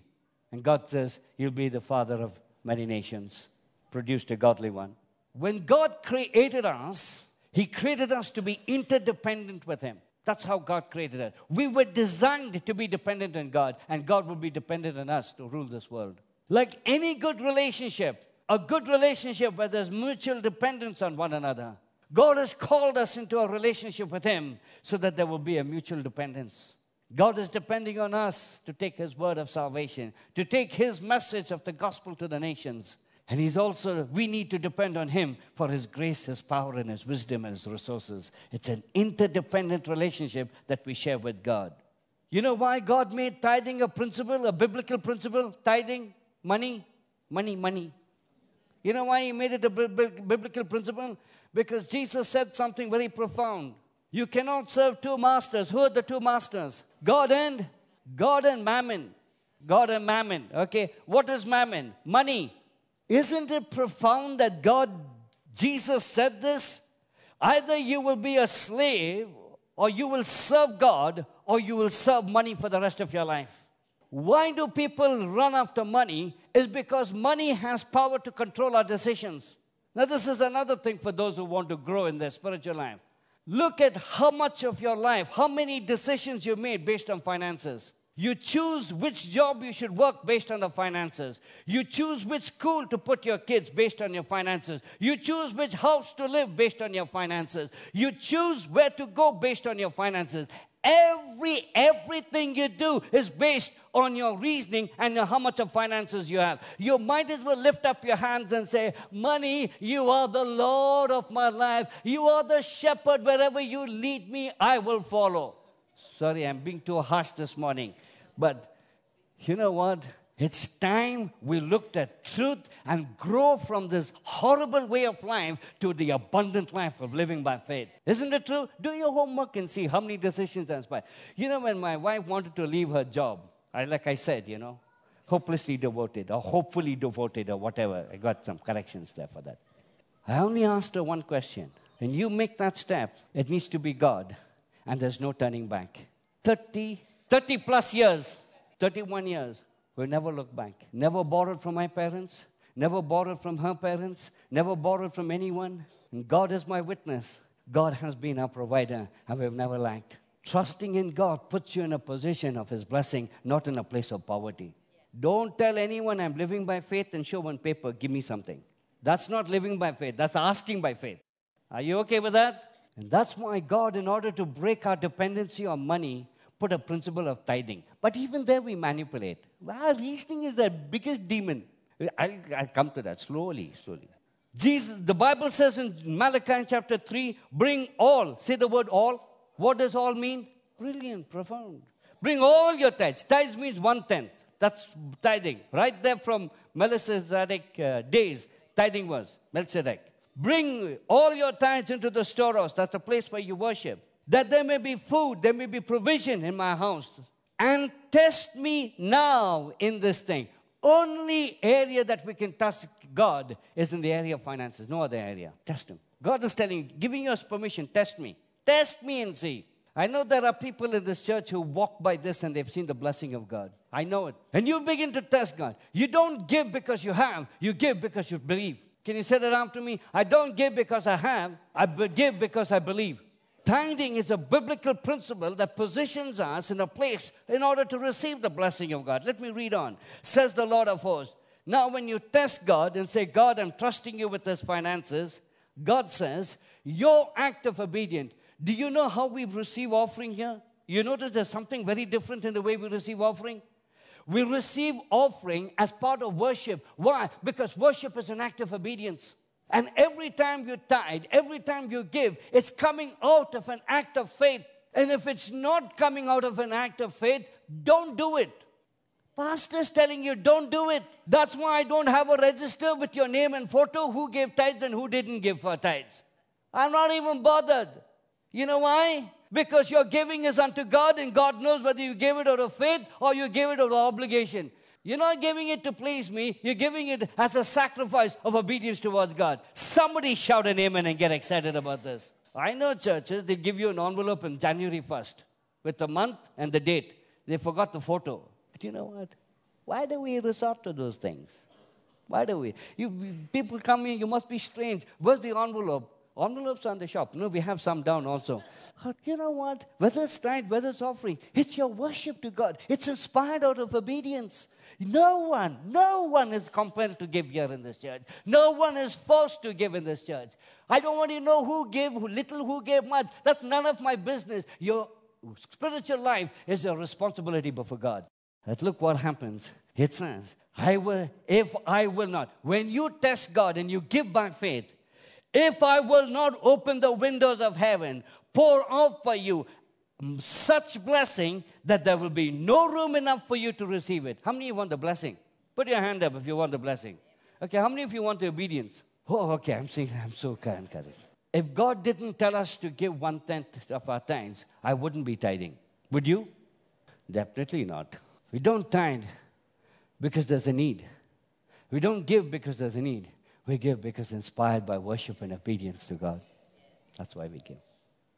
And God says, You'll be the father of many nations. Produced a godly one. When God created us, He created us to be interdependent with Him. That's how God created us. We were designed to be dependent on God, and God will be dependent on us to rule this world. Like any good relationship, a good relationship where there's mutual dependence on one another. God has called us into a relationship with Him so that there will be a mutual dependence. God is depending on us to take His word of salvation, to take His message of the gospel to the nations. And He's also, we need to depend on Him for His grace, His power, and His wisdom and His resources. It's an interdependent relationship that we share with God. You know why God made tithing a principle, a biblical principle? Tithing, money, money, money. You know why He made it a biblical principle? Because Jesus said something very profound. You cannot serve two masters. Who are the two masters? God and God and mammon. God and mammon. Okay. What is mammon? Money. Isn't it profound that God, Jesus said this? Either you will be a slave, or you will serve God, or you will serve money for the rest of your life. Why do people run after money? Is because money has power to control our decisions. Now, this is another thing for those who want to grow in their spiritual life. Look at how much of your life, how many decisions you made based on finances. You choose which job you should work based on the finances. You choose which school to put your kids based on your finances. You choose which house to live based on your finances. You choose where to go based on your finances. Every everything you do is based on your reasoning and how much of finances you have. You might as well lift up your hands and say, Money, you are the Lord of my life. You are the shepherd. Wherever you lead me, I will follow. Sorry, I'm being too harsh this morning. But you know what? It's time we looked at truth and grow from this horrible way of life to the abundant life of living by faith. Isn't it true? Do your homework and see how many decisions I inspired. You know, when my wife wanted to leave her job, I, like I said, you know, hopelessly devoted or hopefully devoted or whatever. I got some corrections there for that. I only asked her one question. When you make that step, it needs to be God, and there's no turning back. 30, 30 plus years, 31 years, we never look back. Never borrowed from my parents, never borrowed from her parents, never borrowed from anyone. And God is my witness. God has been our provider, and we've never lacked. Trusting in God puts you in a position of His blessing, not in a place of poverty. Don't tell anyone I'm living by faith and show on paper, give me something. That's not living by faith, that's asking by faith. Are you okay with that? And that's why God, in order to break our dependency on money, put a principle of tithing. But even there we manipulate. Our reasoning is the biggest demon. I'll, I'll come to that slowly, slowly. Jesus, the Bible says in Malachi chapter 3, bring all. Say the word all. What does all mean? Brilliant, profound. Bring all your tithes. Tithes means one tenth. That's tithing. Right there from Melchizedek uh, days, tithing was Melchizedek. Bring all your tithes into the storehouse. That's the place where you worship that there may be food, there may be provision in my house. And test me now in this thing. Only area that we can test God is in the area of finances, no other area. Test Him. God is telling, giving us permission, test me. Test me and see. I know there are people in this church who walk by this and they've seen the blessing of God. I know it. And you begin to test God. You don't give because you have, you give because you believe. Can you say that after me? I don't give because I have, I give because I believe. Tithing is a biblical principle that positions us in a place in order to receive the blessing of God. Let me read on. Says the Lord of hosts. Now, when you test God and say, God, I'm trusting you with this finances, God says, Your act of obedience. Do you know how we receive offering here? You notice there's something very different in the way we receive offering? We receive offering as part of worship. Why? Because worship is an act of obedience. And every time you tithe, every time you give, it's coming out of an act of faith. And if it's not coming out of an act of faith, don't do it. Pastor's telling you, don't do it. That's why I don't have a register with your name and photo who gave tithes and who didn't give for tithes. I'm not even bothered. You know why? Because your giving is unto God, and God knows whether you gave it out of faith or you gave it out of obligation. You're not giving it to please me, you're giving it as a sacrifice of obedience towards God. Somebody shout an amen and get excited about this. I know churches, they give you an envelope on January 1st with the month and the date. They forgot the photo. But you know what? Why do we resort to those things? Why do we? You, people come in, you must be strange. Where's the envelope? Envelopes on the shop. No, we have some down also. You know what? Whether it's tithe, whether it's offering, it's your worship to God. It's inspired out of obedience. No one, no one is compelled to give here in this church. No one is forced to give in this church. I don't want to know who gave who little, who gave much. That's none of my business. Your spiritual life is a responsibility before God. But look what happens. It says, I will, if I will not. When you test God and you give by faith, if I will not open the windows of heaven, pour out for you such blessing that there will be no room enough for you to receive it. How many of you want the blessing? Put your hand up if you want the blessing. Okay, how many of you want the obedience? Oh, okay, I'm saying I'm so encouraged. If God didn't tell us to give one tenth of our tithes, I wouldn't be tithing. Would you? Definitely not. We don't tithe because there's a need. We don't give because there's a need. We give because inspired by worship and obedience to God. That's why we give.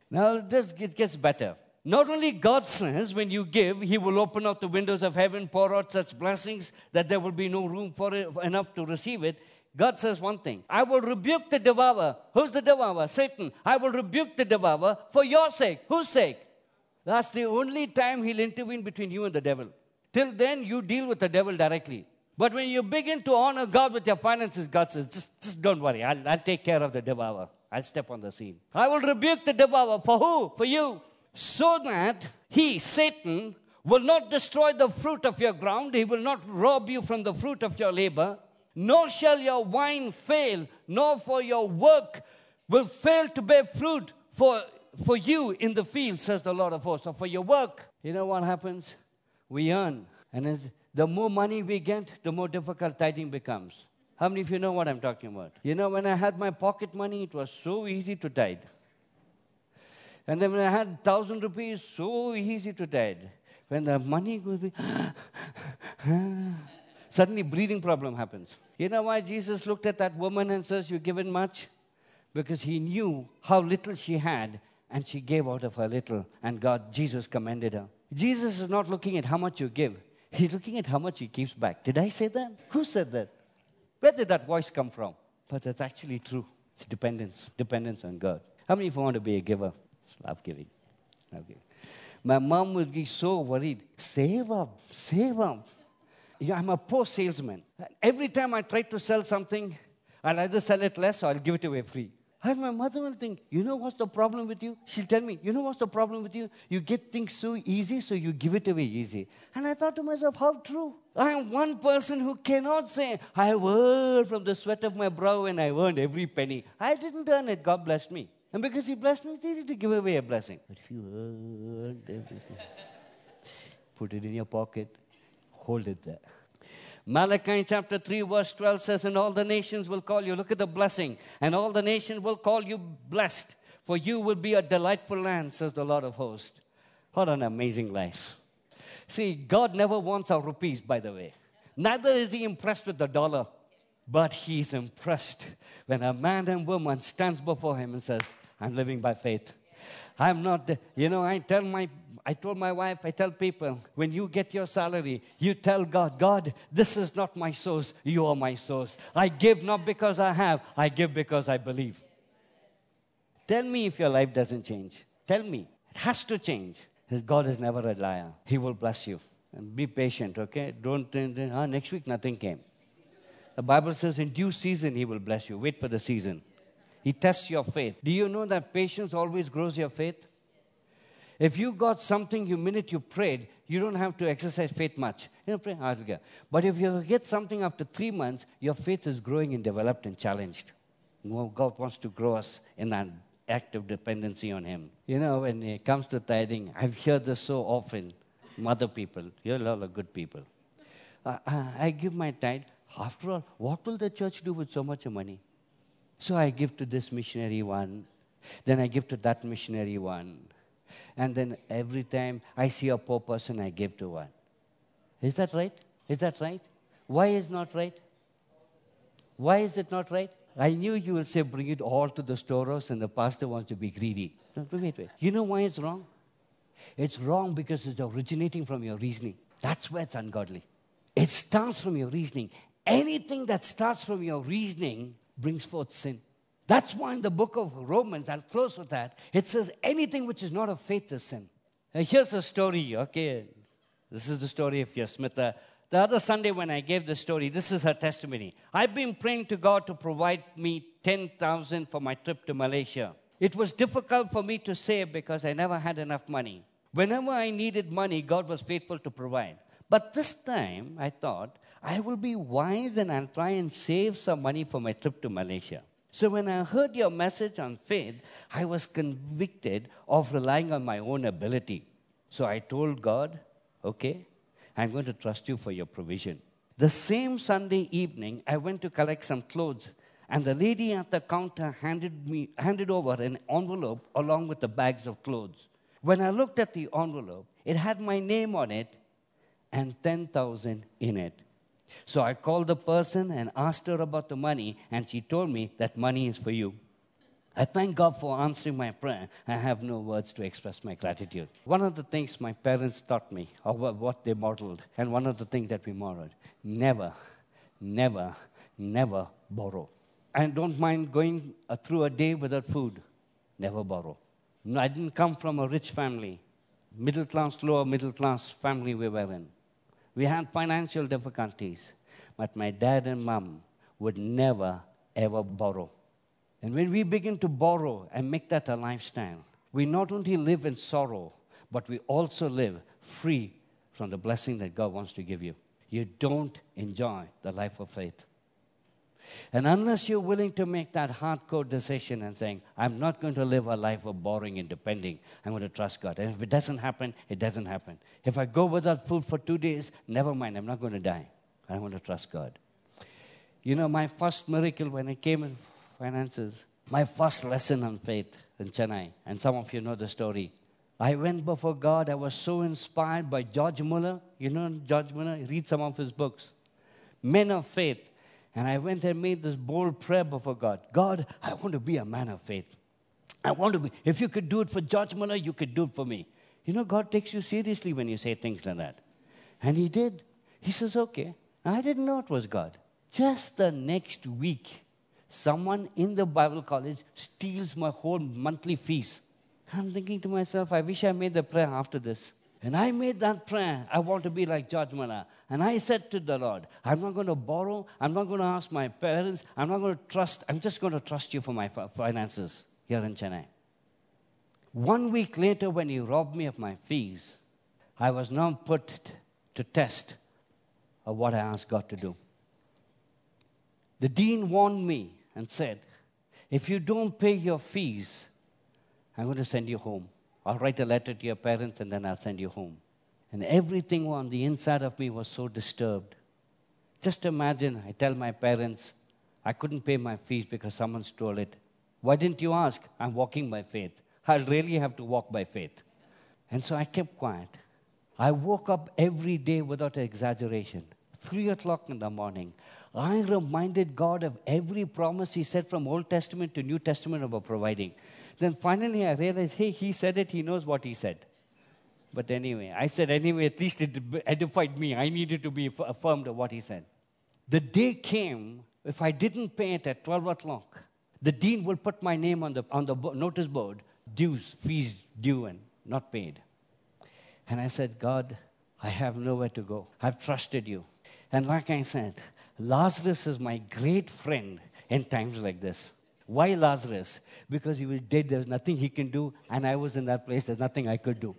Now, this gets better. Not only God says when you give, He will open up the windows of heaven, pour out such blessings that there will be no room for it enough to receive it. God says one thing I will rebuke the devourer. Who's the devourer? Satan. I will rebuke the devourer for your sake. Whose sake? That's the only time He'll intervene between you and the devil. Till then, you deal with the devil directly. But when you begin to honor God with your finances, God says, just, just don't worry. I'll, I'll take care of the devourer. I'll step on the scene. I will rebuke the devourer. For who? For you so that he, Satan, will not destroy the fruit of your ground, he will not rob you from the fruit of your labor, nor shall your wine fail, nor for your work will fail to bear fruit for, for you in the field, says the Lord of hosts, or for your work. You know what happens? We earn. And as the more money we get, the more difficult tithing becomes. How many of you know what I'm talking about? You know, when I had my pocket money, it was so easy to tithe. And then when I had thousand rupees, so easy to tithe. When the money would be, suddenly breathing problem happens. You know why Jesus looked at that woman and says, "You've given much," because he knew how little she had, and she gave out of her little, and God, Jesus commended her. Jesus is not looking at how much you give; he's looking at how much he gives back. Did I say that? Who said that? Where did that voice come from? But that's actually true. It's dependence, dependence on God. How many of you want to be a giver? Love giving. Love giving. My mom would be so worried. Save up, save up. I'm a poor salesman. Every time I try to sell something, I'll either sell it less or I'll give it away free. And my mother will think, you know what's the problem with you? She'll tell me, you know what's the problem with you? You get things so easy, so you give it away easy. And I thought to myself, how true. I am one person who cannot say, I earned from the sweat of my brow and I earned every penny. I didn't earn it, God blessed me. And because He blessed me, it's easy to give away a blessing. But if you earned everything, put it in your pocket, hold it there. Malachi chapter 3, verse 12 says, And all the nations will call you. Look at the blessing. And all the nations will call you blessed, for you will be a delightful land, says the Lord of hosts. What an amazing life. See, God never wants our rupees, by the way. Neither is He impressed with the dollar, but He's impressed when a man and woman stands before Him and says, I'm living by faith. I'm not, you know, I tell my I told my wife, I tell people, when you get your salary, you tell God, God, this is not my source, you are my source. I give not because I have, I give because I believe. Tell me if your life doesn't change. Tell me. It has to change. Because God is never a liar. He will bless you. And be patient, okay? Don't, ah, next week nothing came. The Bible says in due season He will bless you. Wait for the season. He tests your faith. Do you know that patience always grows your faith? If you got something the minute you prayed, you don't have to exercise faith much. You know, pray, ask God. But if you get something after three months, your faith is growing and developed and challenged. God wants to grow us in that active dependency on Him. You know, when it comes to tithing, I've heard this so often from other people. You're a lot good people. Uh, I give my tithe. After all, what will the church do with so much money? So I give to this missionary one, then I give to that missionary one and then every time I see a poor person, I give to one. Is that right? Is that right? Why is not right? Why is it not right? I knew you will say, bring it all to the storehouse, and the pastor wants to be greedy. Wait, wait. You know why it's wrong? It's wrong because it's originating from your reasoning. That's where it's ungodly. It starts from your reasoning. Anything that starts from your reasoning brings forth sin. That's why in the book of Romans, I'll close with that, it says anything which is not of faith is sin. Now, here's a story, okay? This is the story of Yasmita. The other Sunday, when I gave the story, this is her testimony. I've been praying to God to provide me 10,000 for my trip to Malaysia. It was difficult for me to save because I never had enough money. Whenever I needed money, God was faithful to provide. But this time, I thought, I will be wise and I'll try and save some money for my trip to Malaysia. So when I heard your message on faith, I was convicted of relying on my own ability. So I told God, okay, I'm going to trust you for your provision. The same Sunday evening, I went to collect some clothes, and the lady at the counter handed, me, handed over an envelope along with the bags of clothes. When I looked at the envelope, it had my name on it and 10,000 in it. So I called the person and asked her about the money, and she told me that money is for you. I thank God for answering my prayer. I have no words to express my gratitude. One of the things my parents taught me, or what they modeled, and one of the things that we modeled never, never, never borrow. I don't mind going uh, through a day without food. Never borrow. I didn't come from a rich family, middle class, lower middle class family we were in. We had financial difficulties, but my dad and mom would never, ever borrow. And when we begin to borrow and make that a lifestyle, we not only live in sorrow, but we also live free from the blessing that God wants to give you. You don't enjoy the life of faith. And unless you're willing to make that hardcore decision and saying, I'm not going to live a life of borrowing and depending, I'm going to trust God. And if it doesn't happen, it doesn't happen. If I go without food for two days, never mind, I'm not going to die. I want to trust God. You know, my first miracle when I came in finances, my first lesson on faith in Chennai, and some of you know the story. I went before God. I was so inspired by George Muller. You know George Muller? Read some of his books. Men of faith. And I went and made this bold prayer before God God, I want to be a man of faith. I want to be, if you could do it for George Muller, you could do it for me. You know, God takes you seriously when you say things like that. And He did. He says, okay. I didn't know it was God. Just the next week, someone in the Bible college steals my whole monthly fees. I'm thinking to myself, I wish I made the prayer after this. And I made that prayer. I want to be like George Muller. And I said to the Lord, I'm not going to borrow. I'm not going to ask my parents. I'm not going to trust. I'm just going to trust you for my finances here in Chennai. One week later, when he robbed me of my fees, I was now put to test of what I asked God to do. The dean warned me and said, If you don't pay your fees, I'm going to send you home. I'll write a letter to your parents and then I'll send you home. And everything on the inside of me was so disturbed. Just imagine, I tell my parents, I couldn't pay my fees because someone stole it. Why didn't you ask? I'm walking by faith. I really have to walk by faith. And so I kept quiet. I woke up every day without exaggeration. Three o'clock in the morning. I reminded God of every promise He said from Old Testament to New Testament about providing. Then finally I realized, hey, he said it, he knows what he said. But anyway, I said, anyway, at least it edified me. I needed to be affirmed of what he said. The day came, if I didn't pay it at 12 o'clock, the dean will put my name on the, on the notice board dues, fees due, and not paid. And I said, God, I have nowhere to go. I've trusted you. And like I said, Lazarus is my great friend in times like this. Why Lazarus? Because he was dead, there was nothing he can do, and I was in that place, there's nothing I could do.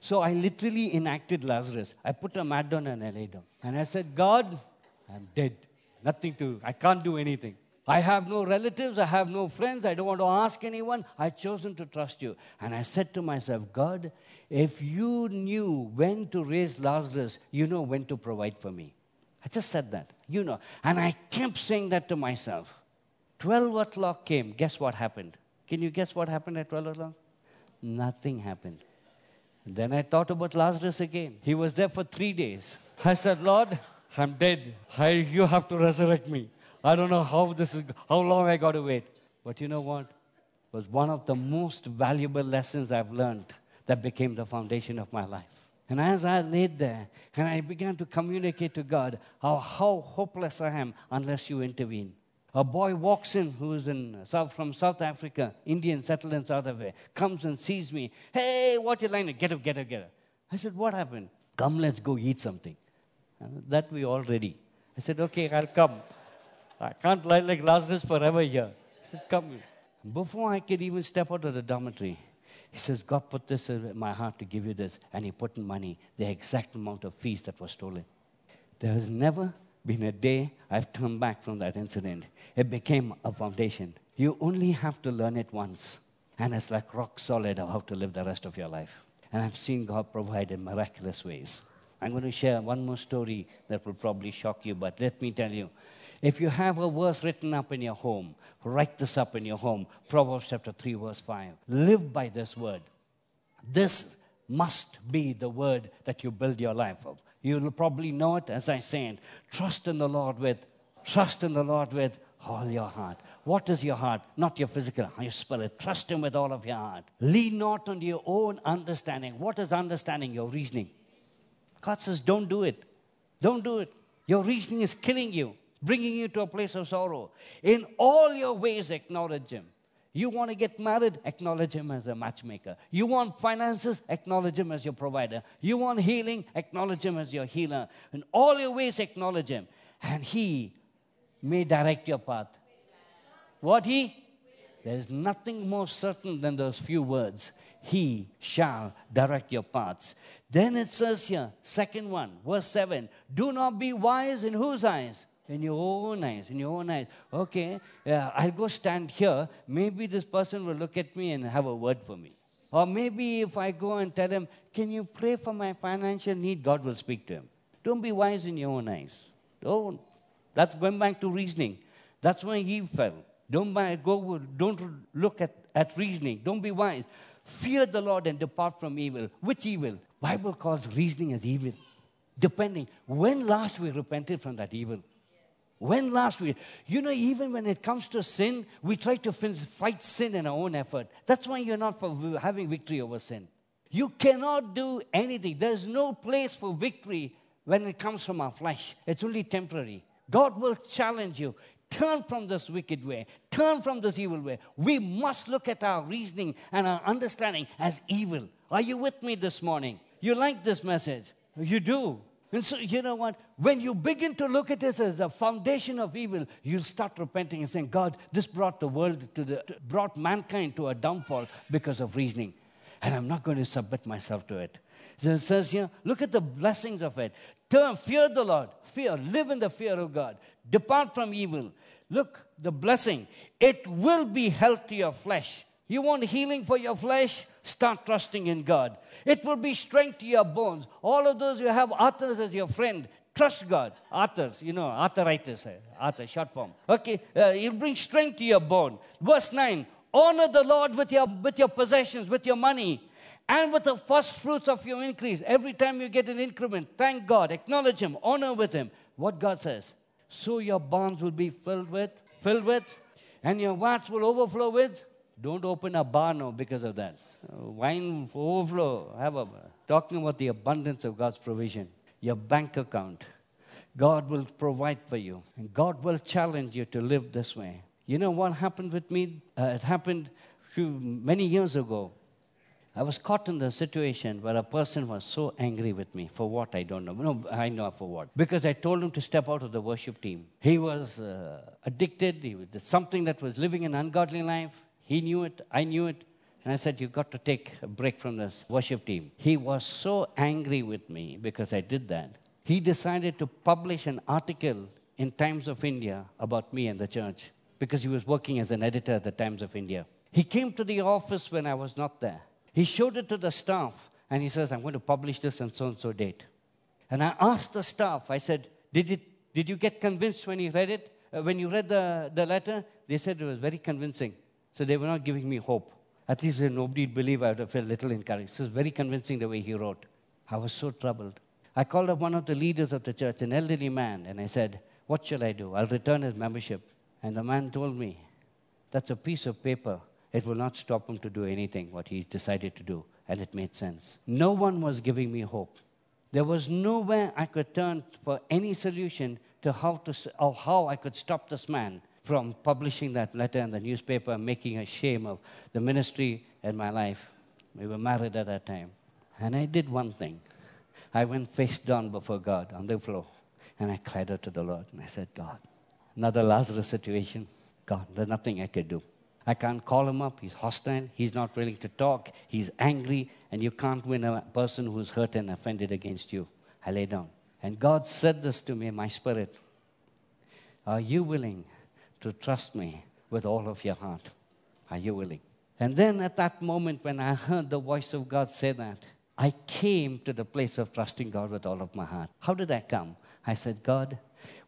So I literally enacted Lazarus. I put a mat down and I laid down. And I said, God, I'm dead. Nothing to, I can't do anything. I have no relatives, I have no friends, I don't want to ask anyone. I've chosen to trust you. And I said to myself, God, if you knew when to raise Lazarus, you know when to provide for me. I just said that, you know. And I kept saying that to myself. 12 o'clock came. Guess what happened? Can you guess what happened at 12 o'clock? Nothing happened. Then I thought about Lazarus again. He was there for three days. I said, Lord, I'm dead. I, you have to resurrect me. I don't know how this is, how long I got to wait. But you know what? It was one of the most valuable lessons I've learned that became the foundation of my life. And as I laid there and I began to communicate to God how, how hopeless I am unless you intervene. A boy walks in who's in South, from South Africa, Indian, settled in South Africa, comes and sees me. Hey, what you like? Get up, get up, get up. I said, what happened? Come, let's go eat something. And that we all ready. I said, okay, I'll come. I can't lie like Lazarus forever here. He said, come. Before I could even step out of the dormitory, he says, God put this in my heart to give you this. And he put in money, the exact amount of fees that was stolen. There has never been a day I've turned back from that incident. It became a foundation. You only have to learn it once. And it's like rock solid of how to live the rest of your life. And I've seen God provide in miraculous ways. I'm going to share one more story that will probably shock you, but let me tell you. If you have a verse written up in your home, write this up in your home. Proverbs chapter 3, verse 5. Live by this word. This must be the word that you build your life of. You'll probably know it as I said. Trust in the Lord with, trust in the Lord with all your heart. What is your heart? Not your physical, your spirit. Trust Him with all of your heart. Lean not on your own understanding. What is understanding? Your reasoning. God says, don't do it. Don't do it. Your reasoning is killing you, bringing you to a place of sorrow. In all your ways, acknowledge Him. You want to get married? Acknowledge Him as a matchmaker. You want finances? Acknowledge Him as your provider. You want healing? Acknowledge Him as your healer. In all your ways, acknowledge Him. And He may direct your path. What He? There's nothing more certain than those few words. He shall direct your paths. Then it says here, second one, verse 7 Do not be wise in whose eyes? In your own eyes, in your own eyes. Okay, uh, I'll go stand here. Maybe this person will look at me and have a word for me. Or maybe if I go and tell him, Can you pray for my financial need? God will speak to him. Don't be wise in your own eyes. Don't. That's going back to reasoning. That's why he fell. Don't buy, go, don't look at, at reasoning. Don't be wise. Fear the Lord and depart from evil. Which evil? Bible calls reasoning as evil. Depending. When last we repented from that evil? When last we, you know, even when it comes to sin, we try to fight sin in our own effort. That's why you're not having victory over sin. You cannot do anything. There's no place for victory when it comes from our flesh. It's only temporary. God will challenge you. Turn from this wicked way. Turn from this evil way. We must look at our reasoning and our understanding as evil. Are you with me this morning? You like this message? You do. And so, you know what? When you begin to look at this as a foundation of evil, you'll start repenting and saying, God, this brought the world to the, brought mankind to a downfall because of reasoning. And I'm not going to submit myself to it. So it says here, look at the blessings of it. Turn, fear the Lord. Fear. Live in the fear of God. Depart from evil. Look, the blessing. It will be health to your flesh. You want healing for your flesh? Start trusting in God. It will be strength to your bones. All of those who have arthurs as your friend, trust God. Arthurs, you know, arthritis, eh? arthur, short form. Okay, uh, it'll bring strength to your bone. Verse 9 Honor the Lord with your, with your possessions, with your money, and with the first fruits of your increase. Every time you get an increment, thank God, acknowledge Him, honor with Him. What God says. So your barns will be filled with, filled with, and your vats will overflow with. Don't open a bar now because of that. Uh, wine overflow. Have a talking about the abundance of God's provision. Your bank account. God will provide for you, and God will challenge you to live this way. You know what happened with me? Uh, it happened few, many years ago. I was caught in the situation where a person was so angry with me for what I don't know. No, I know for what. Because I told him to step out of the worship team. He was uh, addicted. He was something that was living an ungodly life. He knew it. I knew it. And I said, You've got to take a break from this worship team. He was so angry with me because I did that. He decided to publish an article in Times of India about me and the church because he was working as an editor at the Times of India. He came to the office when I was not there. He showed it to the staff and he says, I'm going to publish this on so and so date. And I asked the staff, I said, Did, it, did you get convinced when you read it? Uh, when you read the, the letter? They said it was very convincing. So they were not giving me hope. At least when nobody would believe, I would have felt little encouraged. It was very convincing the way he wrote. I was so troubled. I called up one of the leaders of the church, an elderly man, and I said, What shall I do? I'll return his membership. And the man told me, That's a piece of paper. It will not stop him to do anything, what he decided to do. And it made sense. No one was giving me hope. There was nowhere I could turn for any solution to how, to, or how I could stop this man from publishing that letter in the newspaper, making a shame of the ministry and my life. We were married at that time. And I did one thing. I went face down before God on the floor. And I cried out to the Lord. And I said, God, another Lazarus situation. God, there's nothing I could do. I can't call him up. He's hostile. He's not willing to talk. He's angry. And you can't win a person who's hurt and offended against you. I lay down. And God said this to me in my spirit Are you willing to trust me with all of your heart? Are you willing? And then at that moment, when I heard the voice of God say that, I came to the place of trusting God with all of my heart. How did I come? I said, God,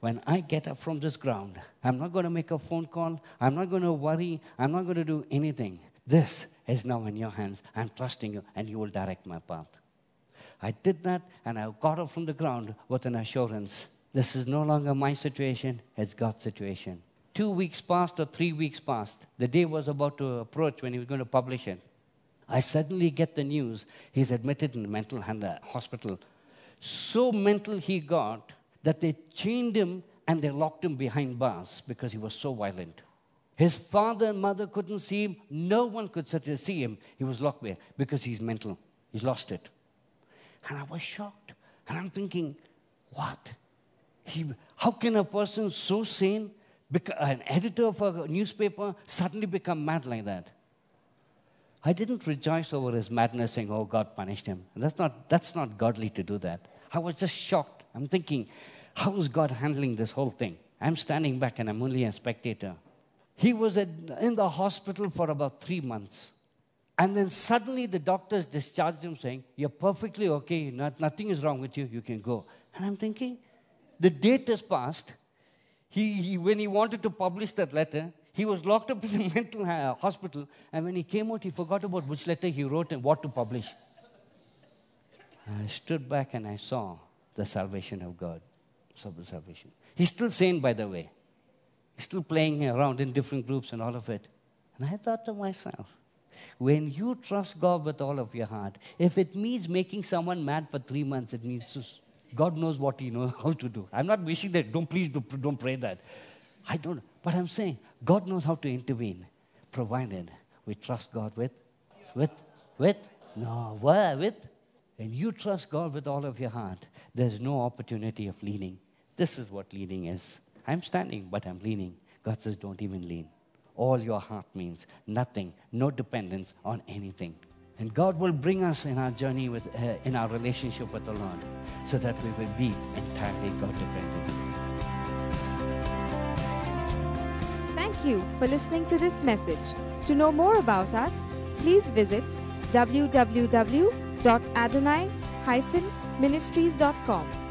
when I get up from this ground, I'm not going to make a phone call. I'm not going to worry. I'm not going to do anything. This is now in your hands. I'm trusting you, and you will direct my path. I did that, and I got up from the ground with an assurance this is no longer my situation, it's God's situation. Two weeks passed or three weeks passed. The day was about to approach when he was going to publish it. I suddenly get the news he's admitted in a mental uh, hospital. So mental he got that they chained him and they locked him behind bars because he was so violent. His father and mother couldn't see him. No one could see him. He was locked there because he's mental. He's lost it. And I was shocked. And I'm thinking, what? He, how can a person so sane, an editor of a newspaper, suddenly become mad like that? I didn't rejoice over his madness saying, oh, God punished him. That's not, that's not godly to do that. I was just shocked. I'm thinking, how is God handling this whole thing? I'm standing back and I'm only a spectator. He was in the hospital for about three months. And then suddenly the doctors discharged him saying, You're perfectly okay, not, nothing is wrong with you, you can go. And I'm thinking, the date has passed. He, he, when he wanted to publish that letter, he was locked up in a mental hospital, and when he came out, he forgot about which letter he wrote and what to publish. I stood back and I saw the salvation of God. Salvation. He's still sane, by the way. He's still playing around in different groups and all of it. And I thought to myself, when you trust God with all of your heart, if it means making someone mad for three months, it means God knows what He knows how to do. I'm not wishing that. Don't please do, don't pray that. I don't. But I'm saying God knows how to intervene, provided we trust God with, with, with, no, what, with. And you trust God with all of your heart. There's no opportunity of leaning. This is what leaning is. I'm standing, but I'm leaning. God says, don't even lean. All your heart means nothing, no dependence on anything. And God will bring us in our journey with, uh, in our relationship with the Lord so that we will be entirely God dependent. Thank you for listening to this message. To know more about us, please visit www.adonai-ministries.com